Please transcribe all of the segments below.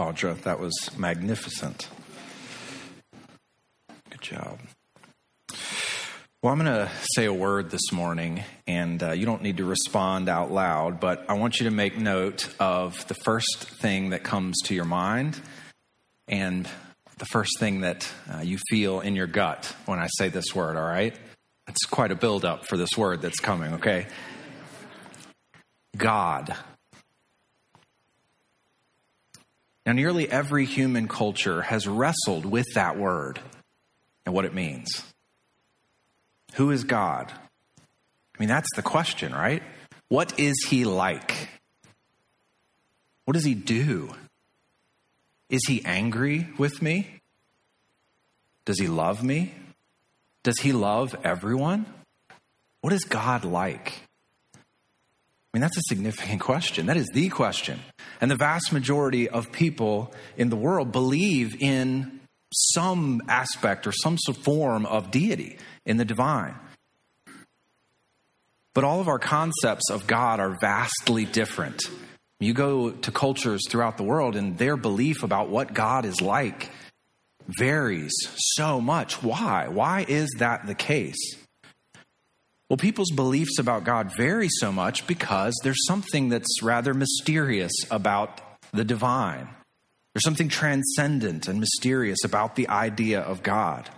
Audra. That was magnificent. Good job. Well, I'm going to say a word this morning, and uh, you don't need to respond out loud, but I want you to make note of the first thing that comes to your mind and the first thing that uh, you feel in your gut when I say this word, all right? It's quite a buildup for this word that's coming, okay? God. Now, nearly every human culture has wrestled with that word and what it means. Who is God? I mean, that's the question, right? What is he like? What does he do? Is he angry with me? Does he love me? Does he love everyone? What is God like? I mean, that's a significant question. That is the question. And the vast majority of people in the world believe in some aspect or some form of deity in the divine. But all of our concepts of God are vastly different. You go to cultures throughout the world, and their belief about what God is like varies so much. Why? Why is that the case? Well, people's beliefs about God vary so much because there's something that's rather mysterious about the divine. There's something transcendent and mysterious about the idea of God.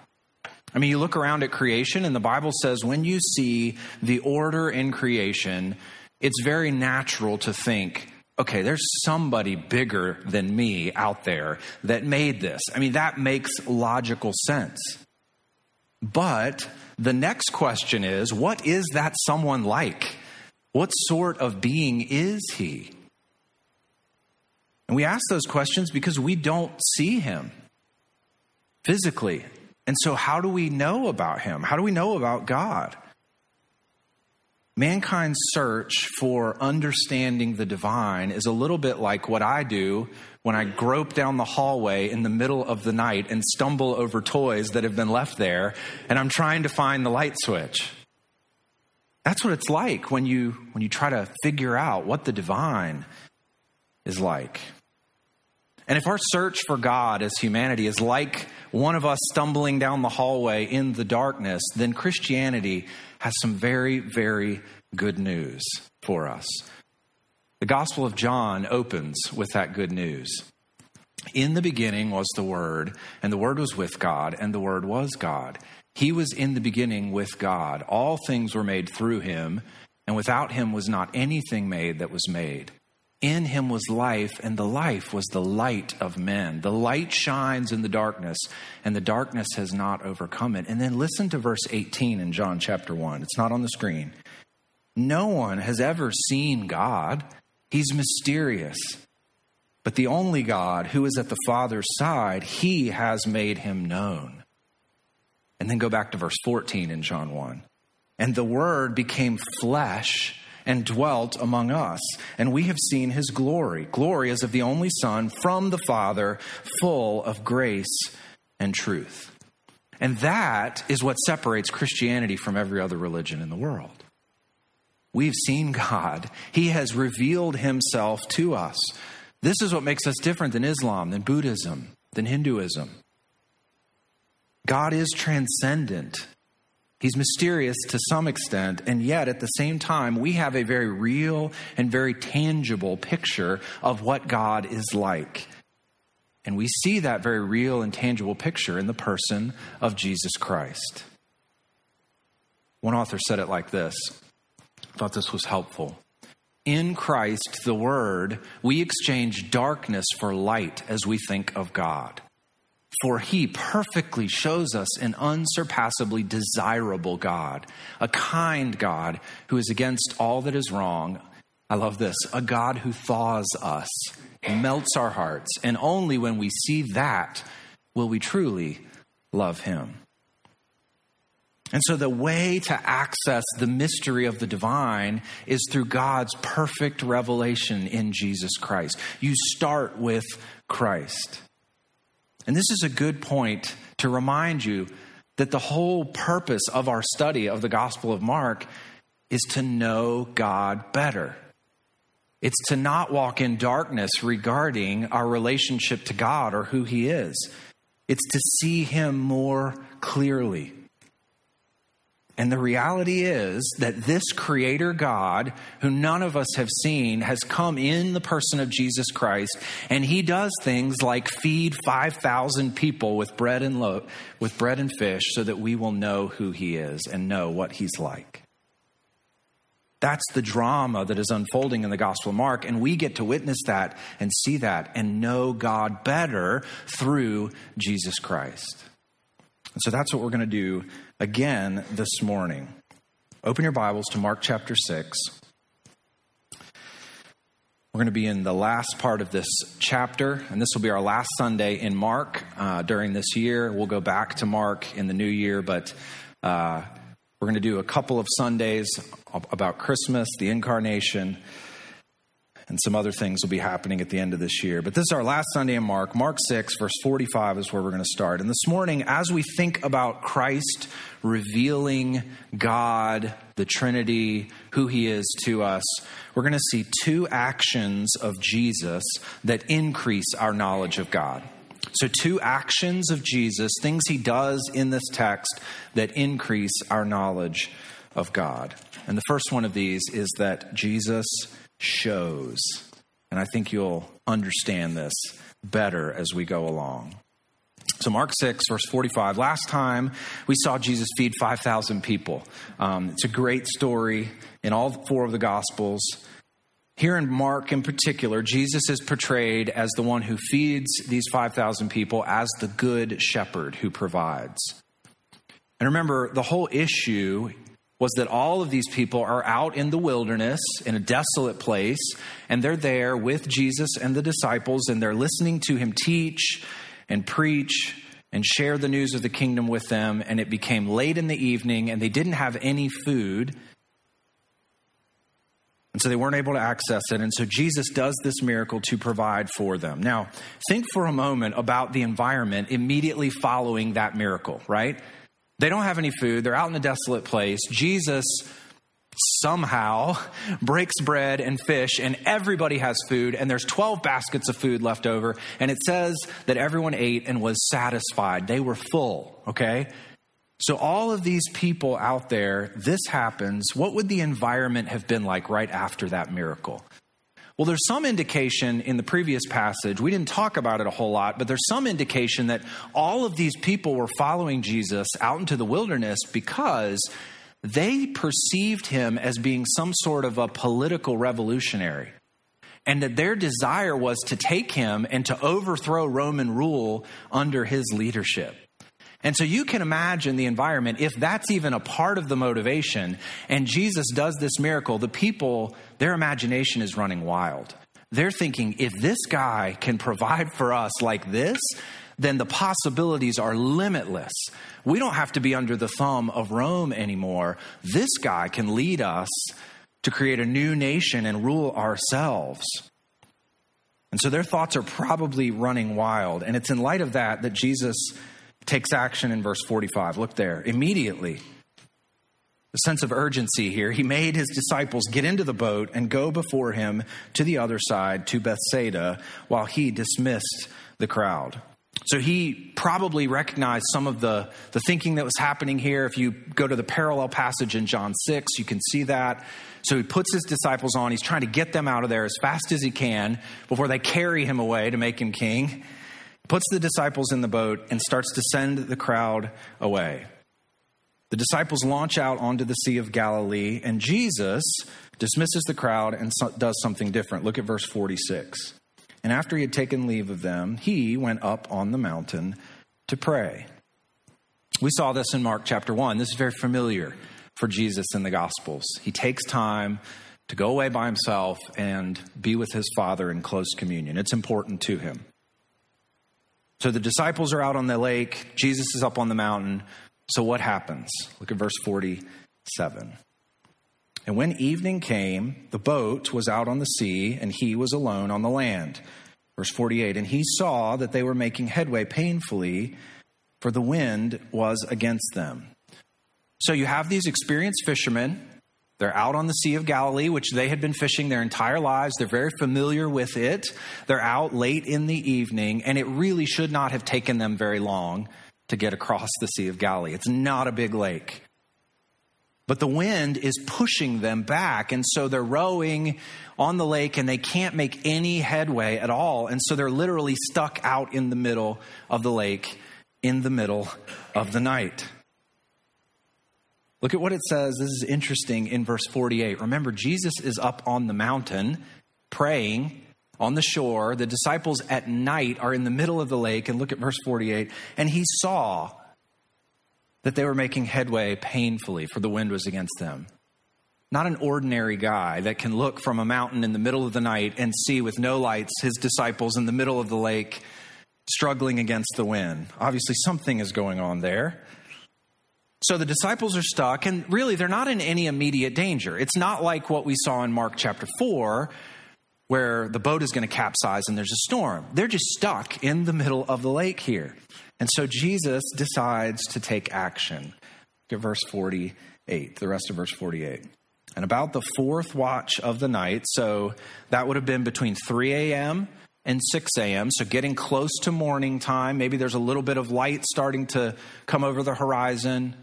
I mean, you look around at creation, and the Bible says when you see the order in creation, it's very natural to think, okay, there's somebody bigger than me out there that made this. I mean, that makes logical sense. But the next question is what is that someone like? What sort of being is he? And we ask those questions because we don't see him physically. And so, how do we know about him? How do we know about God? Mankind's search for understanding the divine is a little bit like what I do when I grope down the hallway in the middle of the night and stumble over toys that have been left there, and I'm trying to find the light switch. That's what it's like when you, when you try to figure out what the divine is like. And if our search for God as humanity is like one of us stumbling down the hallway in the darkness, then Christianity has some very, very good news for us. The Gospel of John opens with that good news. In the beginning was the Word, and the Word was with God, and the Word was God. He was in the beginning with God. All things were made through him, and without him was not anything made that was made. In him was life, and the life was the light of men. The light shines in the darkness, and the darkness has not overcome it. And then listen to verse 18 in John chapter 1. It's not on the screen. No one has ever seen God, he's mysterious. But the only God who is at the Father's side, he has made him known. And then go back to verse 14 in John 1. And the Word became flesh and dwelt among us, and we have seen his glory. Glory as of the only Son from the Father, full of grace and truth. And that is what separates Christianity from every other religion in the world. We've seen God, He has revealed Himself to us. This is what makes us different than Islam, than Buddhism, than Hinduism. God is transcendent. He's mysterious to some extent, and yet at the same time, we have a very real and very tangible picture of what God is like. And we see that very real and tangible picture in the person of Jesus Christ. One author said it like this I thought this was helpful. In Christ, the Word, we exchange darkness for light as we think of God. For he perfectly shows us an unsurpassably desirable God, a kind God who is against all that is wrong. I love this a God who thaws us, melts our hearts, and only when we see that will we truly love him. And so, the way to access the mystery of the divine is through God's perfect revelation in Jesus Christ. You start with Christ. And this is a good point to remind you that the whole purpose of our study of the Gospel of Mark is to know God better. It's to not walk in darkness regarding our relationship to God or who He is. It's to see Him more clearly. And the reality is that this Creator God, who none of us have seen, has come in the person of Jesus Christ, and He does things like feed 5,000 people with bread and lo- with bread and fish so that we will know who He is and know what He's like. That's the drama that is unfolding in the Gospel of Mark, and we get to witness that and see that and know God better through Jesus Christ. And so that's what we're going to do again this morning. Open your Bibles to Mark chapter 6. We're going to be in the last part of this chapter, and this will be our last Sunday in Mark uh, during this year. We'll go back to Mark in the new year, but uh, we're going to do a couple of Sundays about Christmas, the incarnation, and some other things will be happening at the end of this year. But this is our last Sunday in Mark. Mark 6, verse 45 is where we're going to start. And this morning, as we think about Christ revealing God, the Trinity, who he is to us, we're going to see two actions of Jesus that increase our knowledge of God. So, two actions of Jesus, things he does in this text that increase our knowledge of God. And the first one of these is that Jesus shows. And I think you'll understand this better as we go along. So, Mark 6, verse 45. Last time we saw Jesus feed 5,000 people. Um, it's a great story in all four of the Gospels. Here in Mark, in particular, Jesus is portrayed as the one who feeds these 5,000 people as the good shepherd who provides. And remember, the whole issue was that all of these people are out in the wilderness in a desolate place, and they're there with Jesus and the disciples, and they're listening to him teach and preach and share the news of the kingdom with them. And it became late in the evening, and they didn't have any food. And so they weren't able to access it. And so Jesus does this miracle to provide for them. Now, think for a moment about the environment immediately following that miracle, right? They don't have any food. They're out in a desolate place. Jesus somehow breaks bread and fish, and everybody has food, and there's 12 baskets of food left over. And it says that everyone ate and was satisfied. They were full, okay? So, all of these people out there, this happens. What would the environment have been like right after that miracle? Well, there's some indication in the previous passage, we didn't talk about it a whole lot, but there's some indication that all of these people were following Jesus out into the wilderness because they perceived him as being some sort of a political revolutionary. And that their desire was to take him and to overthrow Roman rule under his leadership. And so you can imagine the environment, if that's even a part of the motivation, and Jesus does this miracle, the people, their imagination is running wild. They're thinking, if this guy can provide for us like this, then the possibilities are limitless. We don't have to be under the thumb of Rome anymore. This guy can lead us to create a new nation and rule ourselves. And so their thoughts are probably running wild. And it's in light of that that Jesus takes action in verse 45. Look there. Immediately, the sense of urgency here, he made his disciples get into the boat and go before him to the other side, to Bethsaida, while he dismissed the crowd. So he probably recognized some of the, the thinking that was happening here. If you go to the parallel passage in John 6, you can see that. So he puts his disciples on. He's trying to get them out of there as fast as he can before they carry him away to make him king puts the disciples in the boat, and starts to send the crowd away. The disciples launch out onto the Sea of Galilee, and Jesus dismisses the crowd and does something different. Look at verse 46. And after he had taken leave of them, he went up on the mountain to pray. We saw this in Mark chapter 1. This is very familiar for Jesus in the Gospels. He takes time to go away by himself and be with his Father in close communion. It's important to him. So the disciples are out on the lake, Jesus is up on the mountain. So what happens? Look at verse 47. And when evening came, the boat was out on the sea, and he was alone on the land. Verse 48 And he saw that they were making headway painfully, for the wind was against them. So you have these experienced fishermen They're out on the Sea of Galilee, which they had been fishing their entire lives. They're very familiar with it. They're out late in the evening, and it really should not have taken them very long to get across the Sea of Galilee. It's not a big lake. But the wind is pushing them back, and so they're rowing on the lake and they can't make any headway at all. And so they're literally stuck out in the middle of the lake in the middle of the night. Look at what it says. This is interesting in verse 48. Remember, Jesus is up on the mountain praying on the shore. The disciples at night are in the middle of the lake. And look at verse 48. And he saw that they were making headway painfully, for the wind was against them. Not an ordinary guy that can look from a mountain in the middle of the night and see with no lights his disciples in the middle of the lake struggling against the wind. Obviously, something is going on there. So the disciples are stuck, and really, they're not in any immediate danger. It's not like what we saw in Mark chapter 4, where the boat is going to capsize and there's a storm. They're just stuck in the middle of the lake here. And so Jesus decides to take action. Look at verse 48, the rest of verse 48. And about the fourth watch of the night, so that would have been between 3 a.m. and 6 a.m., so getting close to morning time. Maybe there's a little bit of light starting to come over the horizon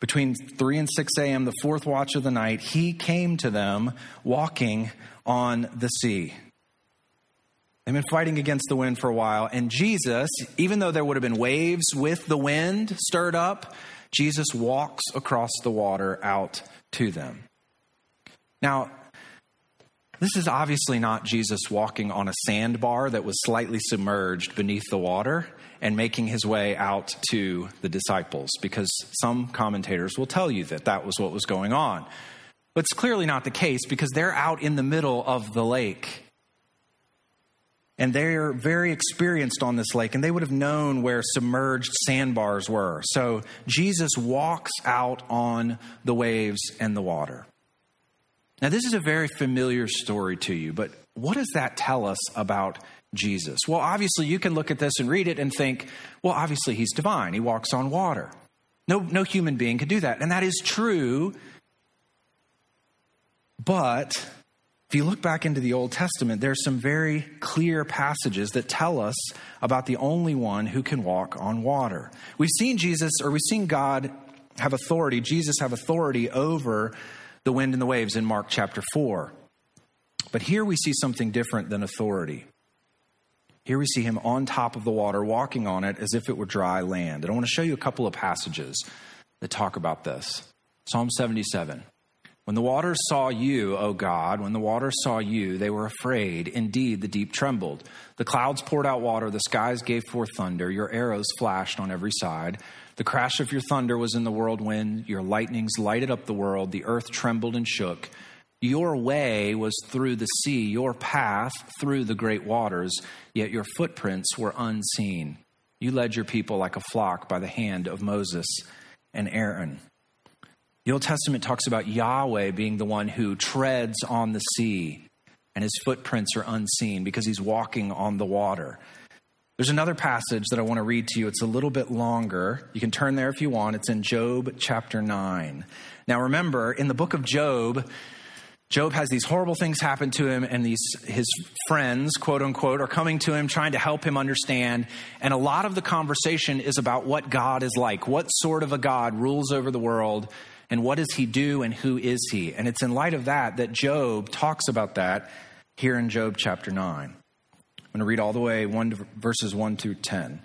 between 3 and 6 a.m., the fourth watch of the night, he came to them walking on the sea. They've been fighting against the wind for a while, and Jesus, even though there would have been waves with the wind stirred up, Jesus walks across the water out to them. Now, this is obviously not Jesus walking on a sandbar that was slightly submerged beneath the water and making his way out to the disciples, because some commentators will tell you that that was what was going on. But it's clearly not the case because they're out in the middle of the lake. And they're very experienced on this lake, and they would have known where submerged sandbars were. So Jesus walks out on the waves and the water. Now, this is a very familiar story to you, but what does that tell us about Jesus? Well, obviously, you can look at this and read it and think, well, obviously, he's divine. He walks on water. No, no human being could do that. And that is true. But if you look back into the Old Testament, there's some very clear passages that tell us about the only one who can walk on water. We've seen Jesus, or we've seen God have authority, Jesus have authority over the wind and the waves in Mark chapter 4. But here we see something different than authority. Here we see him on top of the water, walking on it as if it were dry land. And I want to show you a couple of passages that talk about this. Psalm 77. When the waters saw you, O God, when the waters saw you, they were afraid. Indeed, the deep trembled. The clouds poured out water, the skies gave forth thunder, your arrows flashed on every side. The crash of your thunder was in the whirlwind, your lightnings lighted up the world, the earth trembled and shook. Your way was through the sea, your path through the great waters, yet your footprints were unseen. You led your people like a flock by the hand of Moses and Aaron. The Old Testament talks about Yahweh being the one who treads on the sea, and his footprints are unseen because he's walking on the water. There's another passage that I want to read to you. It's a little bit longer. You can turn there if you want. It's in Job chapter 9. Now, remember, in the book of Job, Job has these horrible things happen to him, and these his friends, quote unquote, are coming to him trying to help him understand. And a lot of the conversation is about what God is like. What sort of a God rules over the world, and what does he do, and who is he? And it's in light of that that Job talks about that here in Job chapter 9. I'm going to read all the way one verses 1 through 10.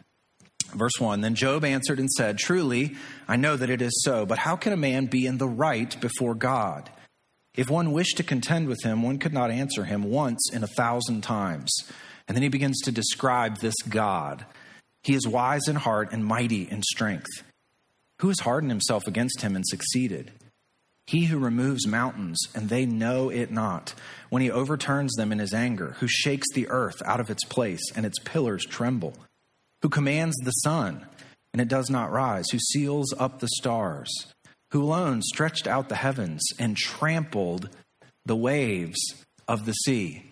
Verse 1 Then Job answered and said, Truly, I know that it is so, but how can a man be in the right before God? If one wished to contend with him, one could not answer him once in a thousand times. And then he begins to describe this God. He is wise in heart and mighty in strength. Who has hardened himself against him and succeeded? He who removes mountains, and they know it not, when he overturns them in his anger, who shakes the earth out of its place, and its pillars tremble, who commands the sun, and it does not rise, who seals up the stars who alone stretched out the heavens and trampled the waves of the sea,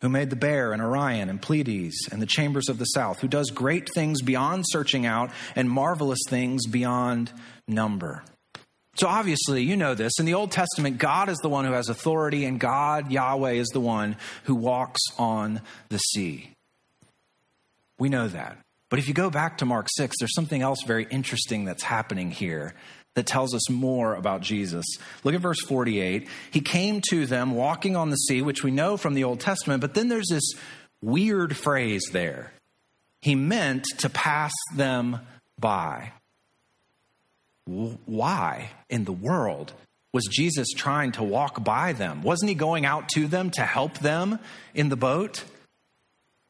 who made the bear and Orion and Pleiades and the chambers of the south, who does great things beyond searching out and marvelous things beyond number. So obviously, you know this. In the Old Testament, God is the one who has authority, and God, Yahweh, is the one who walks on the sea. We know that. But if you go back to Mark 6, there's something else very interesting that's happening here that tells us more about Jesus. Look at verse 48. He came to them walking on the sea, which we know from the Old Testament, but then there's this weird phrase there. He meant to pass them by. Why in the world was Jesus trying to walk by them? Wasn't he going out to them to help them in the boat?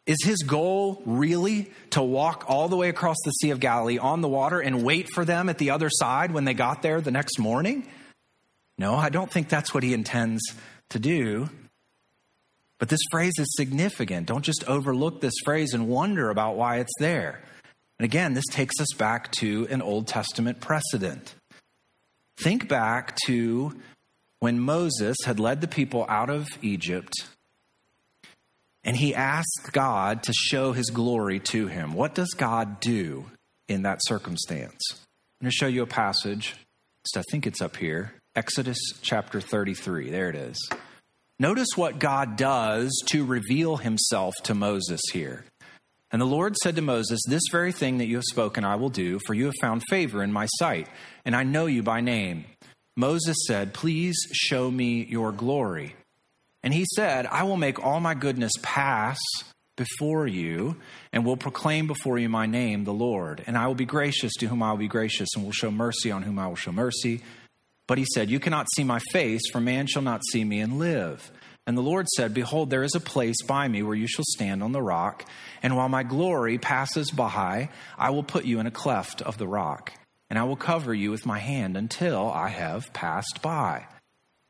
Is his goal really to walk all the way across the Sea of Galilee on the water and wait for them at the other side when they got there the next morning? No, I don't think that's what he intends to do. But this phrase is significant. Don't just overlook this phrase and wonder about why it's there. And again, this takes us back to an Old Testament precedent. Think back to when Moses had led the people out of Egypt and he asked God to show his glory to him. What does God do in that circumstance? I'm going to show you a passage. So I think it's up here Exodus chapter 33. There it is. Notice what God does to reveal himself to Moses here. And the Lord said to Moses, This very thing that you have spoken I will do, for you have found favor in my sight, and I know you by name. Moses said, Please show me your glory. And he said, I will make all my goodness pass before you, and will proclaim before you my name, the Lord. And I will be gracious to whom I will be gracious, and will show mercy on whom I will show mercy. But he said, You cannot see my face, for man shall not see me and live. And the Lord said, Behold, there is a place by me where you shall stand on the rock, and while my glory passes by, I will put you in a cleft of the rock, and I will cover you with my hand until I have passed by.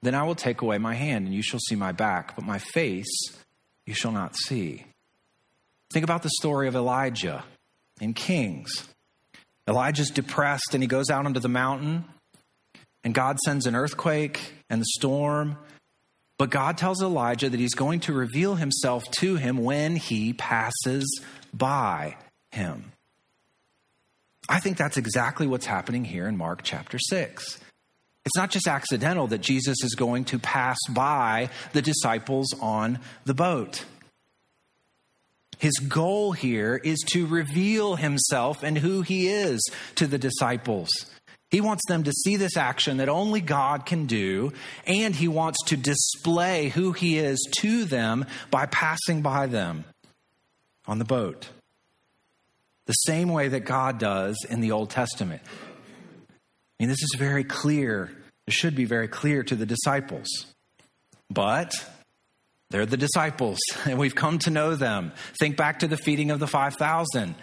Then I will take away my hand, and you shall see my back, but my face you shall not see. Think about the story of Elijah in Kings. Elijah's depressed, and he goes out onto the mountain, and God sends an earthquake and the storm but God tells Elijah that he's going to reveal himself to him when he passes by him. I think that's exactly what's happening here in Mark chapter 6. It's not just accidental that Jesus is going to pass by the disciples on the boat. His goal here is to reveal himself and who he is to the disciples. He wants them to see this action that only God can do, and he wants to display who he is to them by passing by them on the boat. The same way that God does in the Old Testament. I mean, this is very clear. It should be very clear to the disciples. But they're the disciples, and we've come to know them. Think back to the feeding of the 5,000.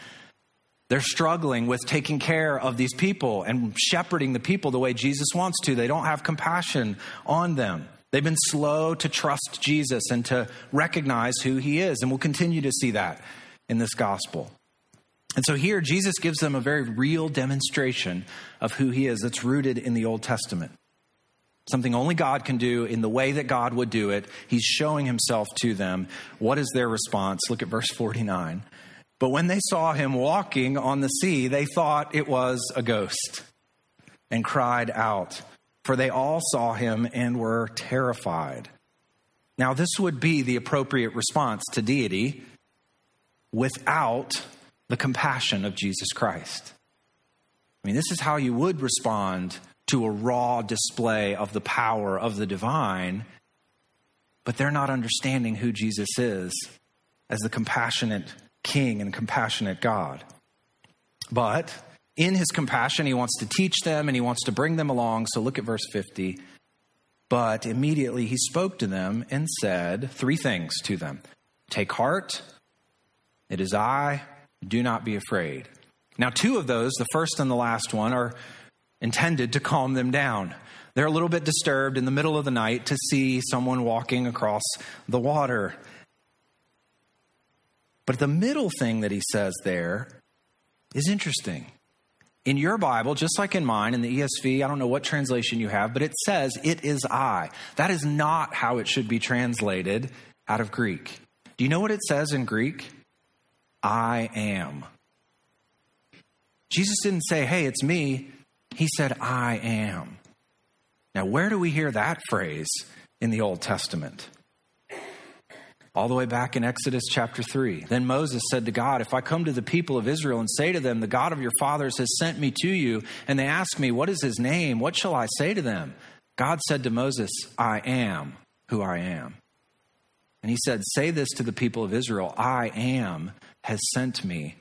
They're struggling with taking care of these people and shepherding the people the way Jesus wants to. They don't have compassion on them. They've been slow to trust Jesus and to recognize who he is. And we'll continue to see that in this gospel. And so here, Jesus gives them a very real demonstration of who he is that's rooted in the Old Testament. Something only God can do in the way that God would do it. He's showing himself to them. What is their response? Look at verse 49. But when they saw him walking on the sea, they thought it was a ghost and cried out, for they all saw him and were terrified. Now, this would be the appropriate response to deity without the compassion of Jesus Christ. I mean, this is how you would respond to a raw display of the power of the divine, but they're not understanding who Jesus is as the compassionate king and compassionate God. But in his compassion, he wants to teach them and he wants to bring them along. So look at verse 50. But immediately he spoke to them and said three things to them Take heart, it is I, do not be afraid. Now, two of those, the first and the last one, are intended to calm them down. They're a little bit disturbed in the middle of the night to see someone walking across the water. But the middle thing that he says there is interesting. In your Bible, just like in mine, in the ESV, I don't know what translation you have, but it says, It is I. That is not how it should be translated out of Greek. Do you know what it says in Greek? I am. Jesus didn't say, Hey, it's me. He said, I am. Now, where do we hear that phrase in the Old Testament? All the way back in Exodus chapter 3. Then Moses said to God, If I come to the people of Israel and say to them, The God of your fathers has sent me to you, and they ask me, What is his name? What shall I say to them? God said to Moses, I am who I am. And he said, Say this to the people of Israel I am has sent me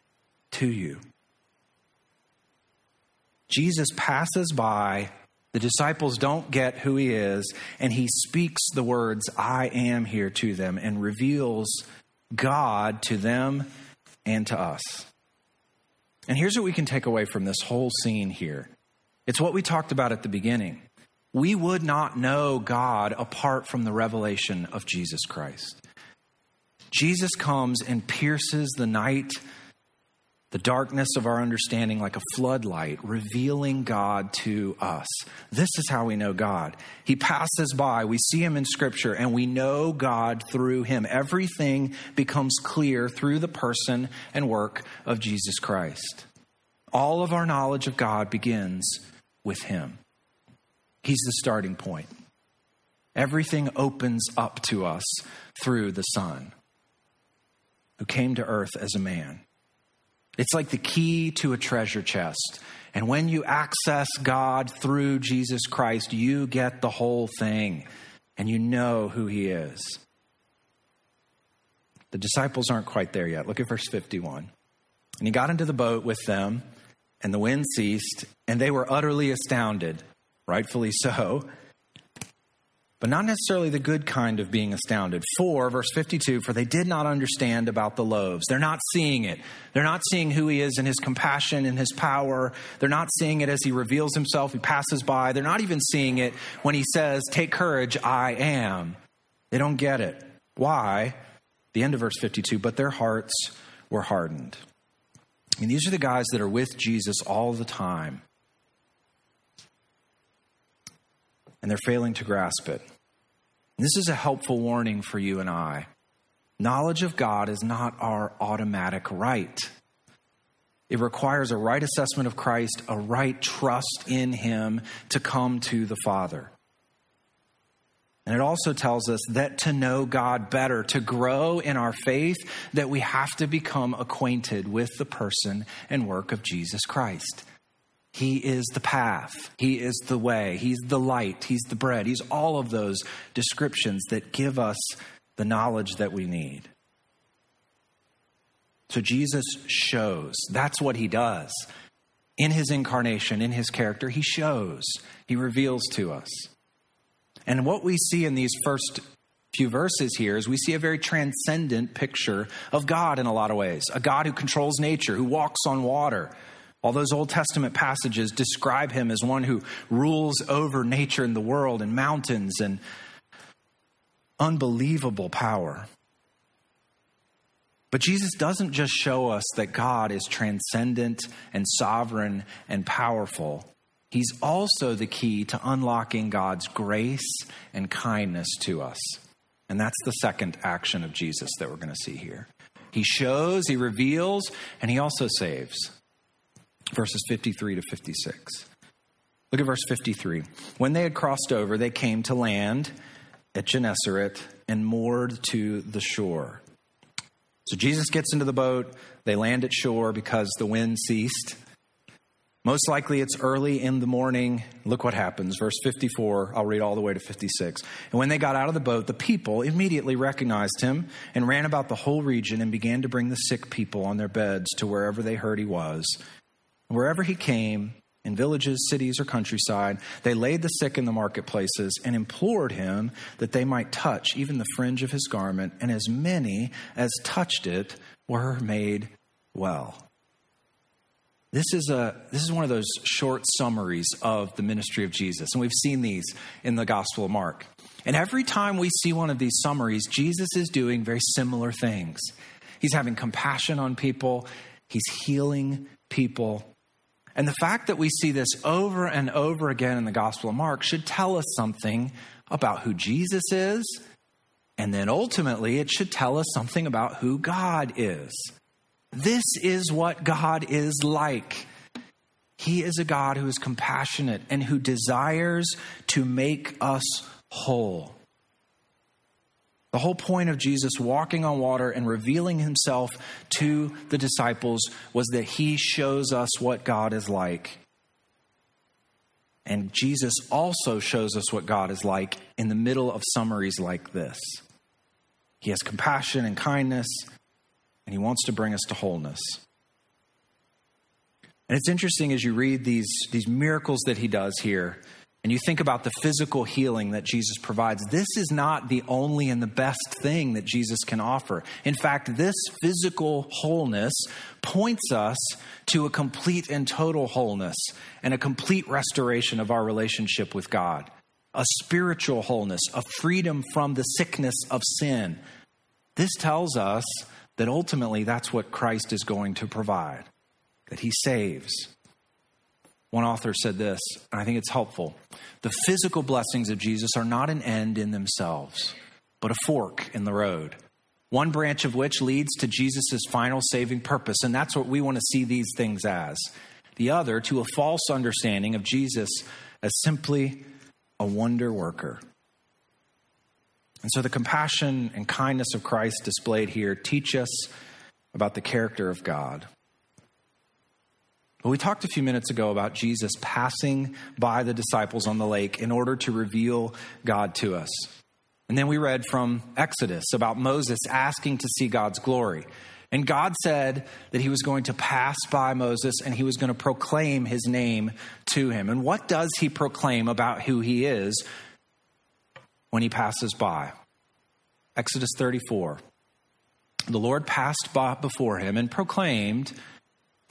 to you. Jesus passes by the disciples don't get who he is, and he speaks the words, I am here to them, and reveals God to them and to us. And here's what we can take away from this whole scene here it's what we talked about at the beginning. We would not know God apart from the revelation of Jesus Christ. Jesus comes and pierces the night the darkness of our understanding like a floodlight, revealing God to us. This is how we know God. He passes by, we see him in Scripture, and we know God through him. Everything becomes clear through the person and work of Jesus Christ. All of our knowledge of God begins with him, he's the starting point. Everything opens up to us through the Son who came to earth as a man. It's like the key to a treasure chest. And when you access God through Jesus Christ, you get the whole thing and you know who He is. The disciples aren't quite there yet. Look at verse 51. And he got into the boat with them, and the wind ceased, and they were utterly astounded, rightfully so but not necessarily the good kind of being astounded. For, verse 52, for they did not understand about the loaves. They're not seeing it. They're not seeing who he is in his compassion and his power. They're not seeing it as he reveals himself, he passes by. They're not even seeing it when he says, Take courage, I am. They don't get it. Why? The end of verse 52, but their hearts were hardened. I mean, these are the guys that are with Jesus all the time. And they're failing to grasp it. This is a helpful warning for you and I. Knowledge of God is not our automatic right. It requires a right assessment of Christ, a right trust in Him to come to the Father. And it also tells us that to know God better, to grow in our faith, that we have to become acquainted with the person and work of Jesus Christ. He is the path. He is the way. He's the light. He's the bread. He's all of those descriptions that give us the knowledge that we need. So Jesus shows. That's what he does. In his incarnation, in his character, he shows. He reveals to us. And what we see in these first few verses here is we see a very transcendent picture of God in a lot of ways. A God who controls nature, who walks on water, all those Old Testament passages describe him as one who rules over nature and the world and mountains and unbelievable power. But Jesus doesn't just show us that God is transcendent and sovereign and powerful. He's also the key to unlocking God's grace and kindness to us. And that's the second action of Jesus that we're going to see here. He shows, he reveals, and he also saves verses 53 to 56. Look at verse 53. When they had crossed over, they came to land at Gennesaret and moored to the shore. So Jesus gets into the boat. They land at shore because the wind ceased. Most likely it's early in the morning. Look what happens. Verse 54, I'll read all the way to 56. And when they got out of the boat, the people immediately recognized him and ran about the whole region and began to bring the sick people on their beds to wherever they heard he was. Wherever he came, in villages, cities, or countryside, they laid the sick in the marketplaces and implored him that they might touch even the fringe of his garment, and as many as touched it were made well. This is, a, this is one of those short summaries of the ministry of Jesus, and we've seen these in the Gospel of Mark. And every time we see one of these summaries, Jesus is doing very similar things. He's having compassion on people, he's healing people, and the fact that we see this over and over again in the Gospel of Mark should tell us something about who Jesus is. And then ultimately, it should tell us something about who God is. This is what God is like. He is a God who is compassionate and who desires to make us whole. The whole point of Jesus walking on water and revealing himself to the disciples was that he shows us what God is like. And Jesus also shows us what God is like in the middle of summaries like this. He has compassion and kindness, and he wants to bring us to wholeness. And it's interesting as you read these, these miracles that he does here, and you think about the physical healing that Jesus provides, this is not the only and the best thing that Jesus can offer. In fact, this physical wholeness points us to a complete and total wholeness and a complete restoration of our relationship with God, a spiritual wholeness, a freedom from the sickness of sin. This tells us that ultimately that's what Christ is going to provide, that he saves. One author said this, and I think it's helpful. The physical blessings of Jesus are not an end in themselves, but a fork in the road. One branch of which leads to Jesus' final saving purpose, and that's what we want to see these things as. The other to a false understanding of Jesus as simply a wonder worker. And so the compassion and kindness of Christ displayed here teach us about the character of God. We talked a few minutes ago about Jesus passing by the disciples on the lake in order to reveal God to us. And then we read from Exodus about Moses asking to see God's glory. And God said that he was going to pass by Moses and he was going to proclaim his name to him. And what does he proclaim about who he is when he passes by? Exodus 34. The Lord passed by before him and proclaimed,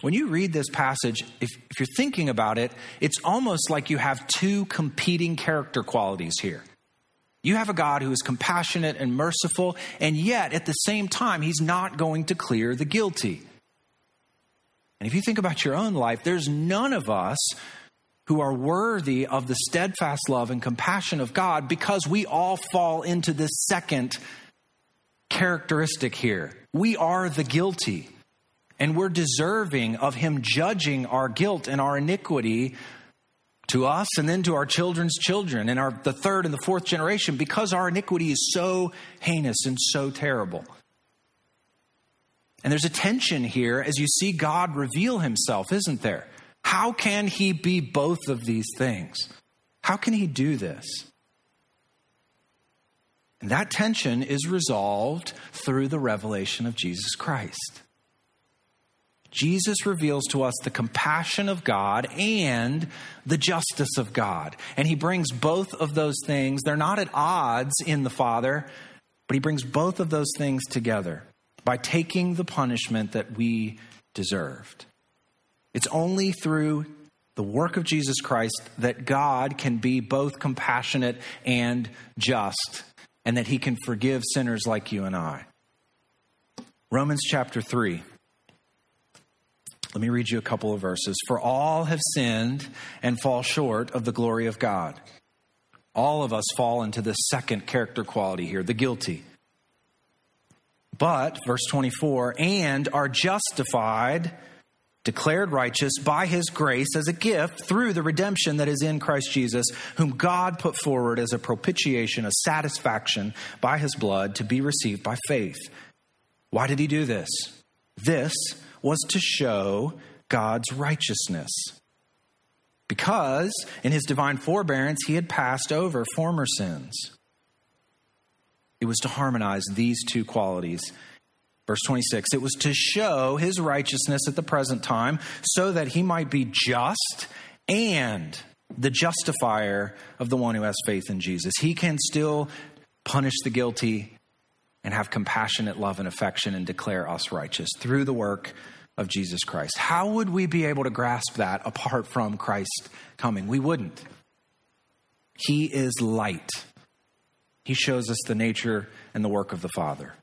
When you read this passage, if, if you're thinking about it, it's almost like you have two competing character qualities here. You have a God who is compassionate and merciful, and yet at the same time, he's not going to clear the guilty. And if you think about your own life, there's none of us who are worthy of the steadfast love and compassion of God because we all fall into this second characteristic here. We are the guilty and we're deserving of Him judging our guilt and our iniquity to us and then to our children's children and our the third and the fourth generation because our iniquity is so heinous and so terrible. And there's a tension here as you see God reveal himself, isn't there? How can he be both of these things? How can he do this? And that tension is resolved through the revelation of Jesus Christ. Jesus reveals to us the compassion of God and the justice of God. And he brings both of those things. They're not at odds in the Father, but he brings both of those things together by taking the punishment that we deserved. It's only through the work of Jesus Christ that God can be both compassionate and just, and that he can forgive sinners like you and I. Romans chapter 3. Let me read you a couple of verses. For all have sinned and fall short of the glory of God. All of us fall into the second character quality here, the guilty. But, verse 24, and are justified, declared righteous by his grace as a gift through the redemption that is in Christ Jesus, whom God put forward as a propitiation, a satisfaction by his blood to be received by faith. Why did he do this? This was to show God's righteousness. Because in his divine forbearance, he had passed over former sins. It was to harmonize these two qualities. Verse 26 it was to show his righteousness at the present time so that he might be just and the justifier of the one who has faith in Jesus. He can still punish the guilty and have compassionate love and affection and declare us righteous through the work of Jesus Christ. How would we be able to grasp that apart from Christ coming? We wouldn't. He is light. He shows us the nature and the work of the Father.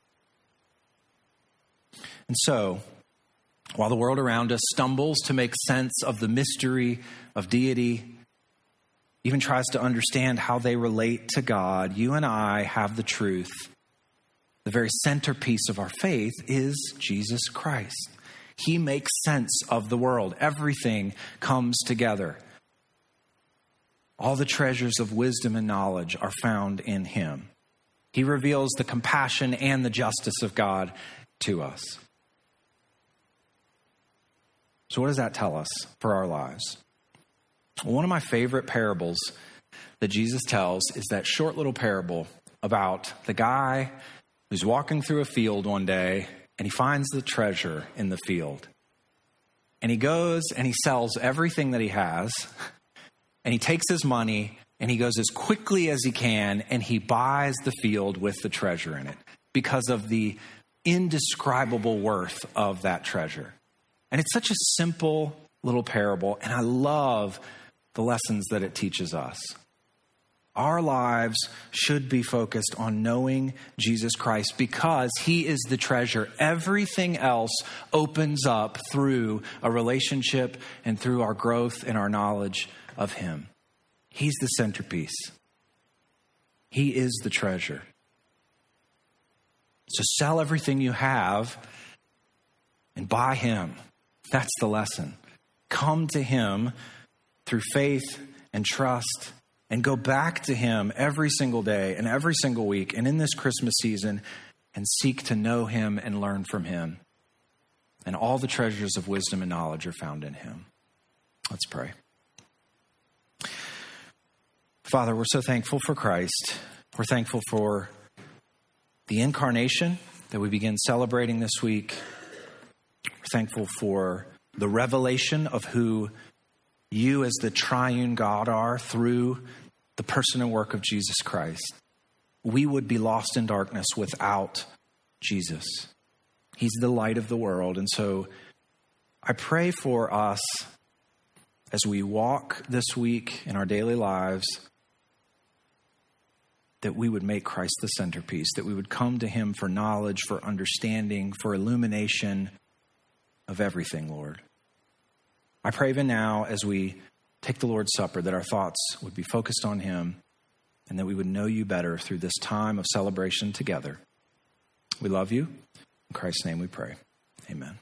And so, while the world around us stumbles to make sense of the mystery of deity, even tries to understand how they relate to God, you and I have the truth. The very centerpiece of our faith is Jesus Christ. He makes sense of the world. Everything comes together. All the treasures of wisdom and knowledge are found in him. He reveals the compassion and the justice of God to us. So, what does that tell us for our lives? One of my favorite parables that Jesus tells is that short little parable about the guy who's walking through a field one day and he finds the treasure in the field. And he goes and he sells everything that he has and he takes his money and he goes as quickly as he can and he buys the field with the treasure in it because of the indescribable worth of that treasure. And it's such a simple little parable, and I love the lessons that it teaches us. Our lives should be focused on knowing Jesus Christ because he is the treasure. Everything else opens up through a relationship and through our growth and our knowledge of him. He's the centerpiece, he is the treasure. So sell everything you have and buy him. That's the lesson. Come to Him through faith and trust and go back to Him every single day and every single week and in this Christmas season and seek to know Him and learn from Him. And all the treasures of wisdom and knowledge are found in Him. Let's pray. Father, we're so thankful for Christ. We're thankful for the incarnation that we begin celebrating this week. We're thankful for the revelation of who you, as the triune God, are through the person and work of Jesus Christ. We would be lost in darkness without Jesus. He's the light of the world. And so I pray for us as we walk this week in our daily lives that we would make Christ the centerpiece, that we would come to Him for knowledge, for understanding, for illumination of everything, Lord. I pray even now as we take the Lord's Supper that our thoughts would be focused on Him and that we would know you better through this time of celebration together. We love you. In Christ's name we pray. Amen.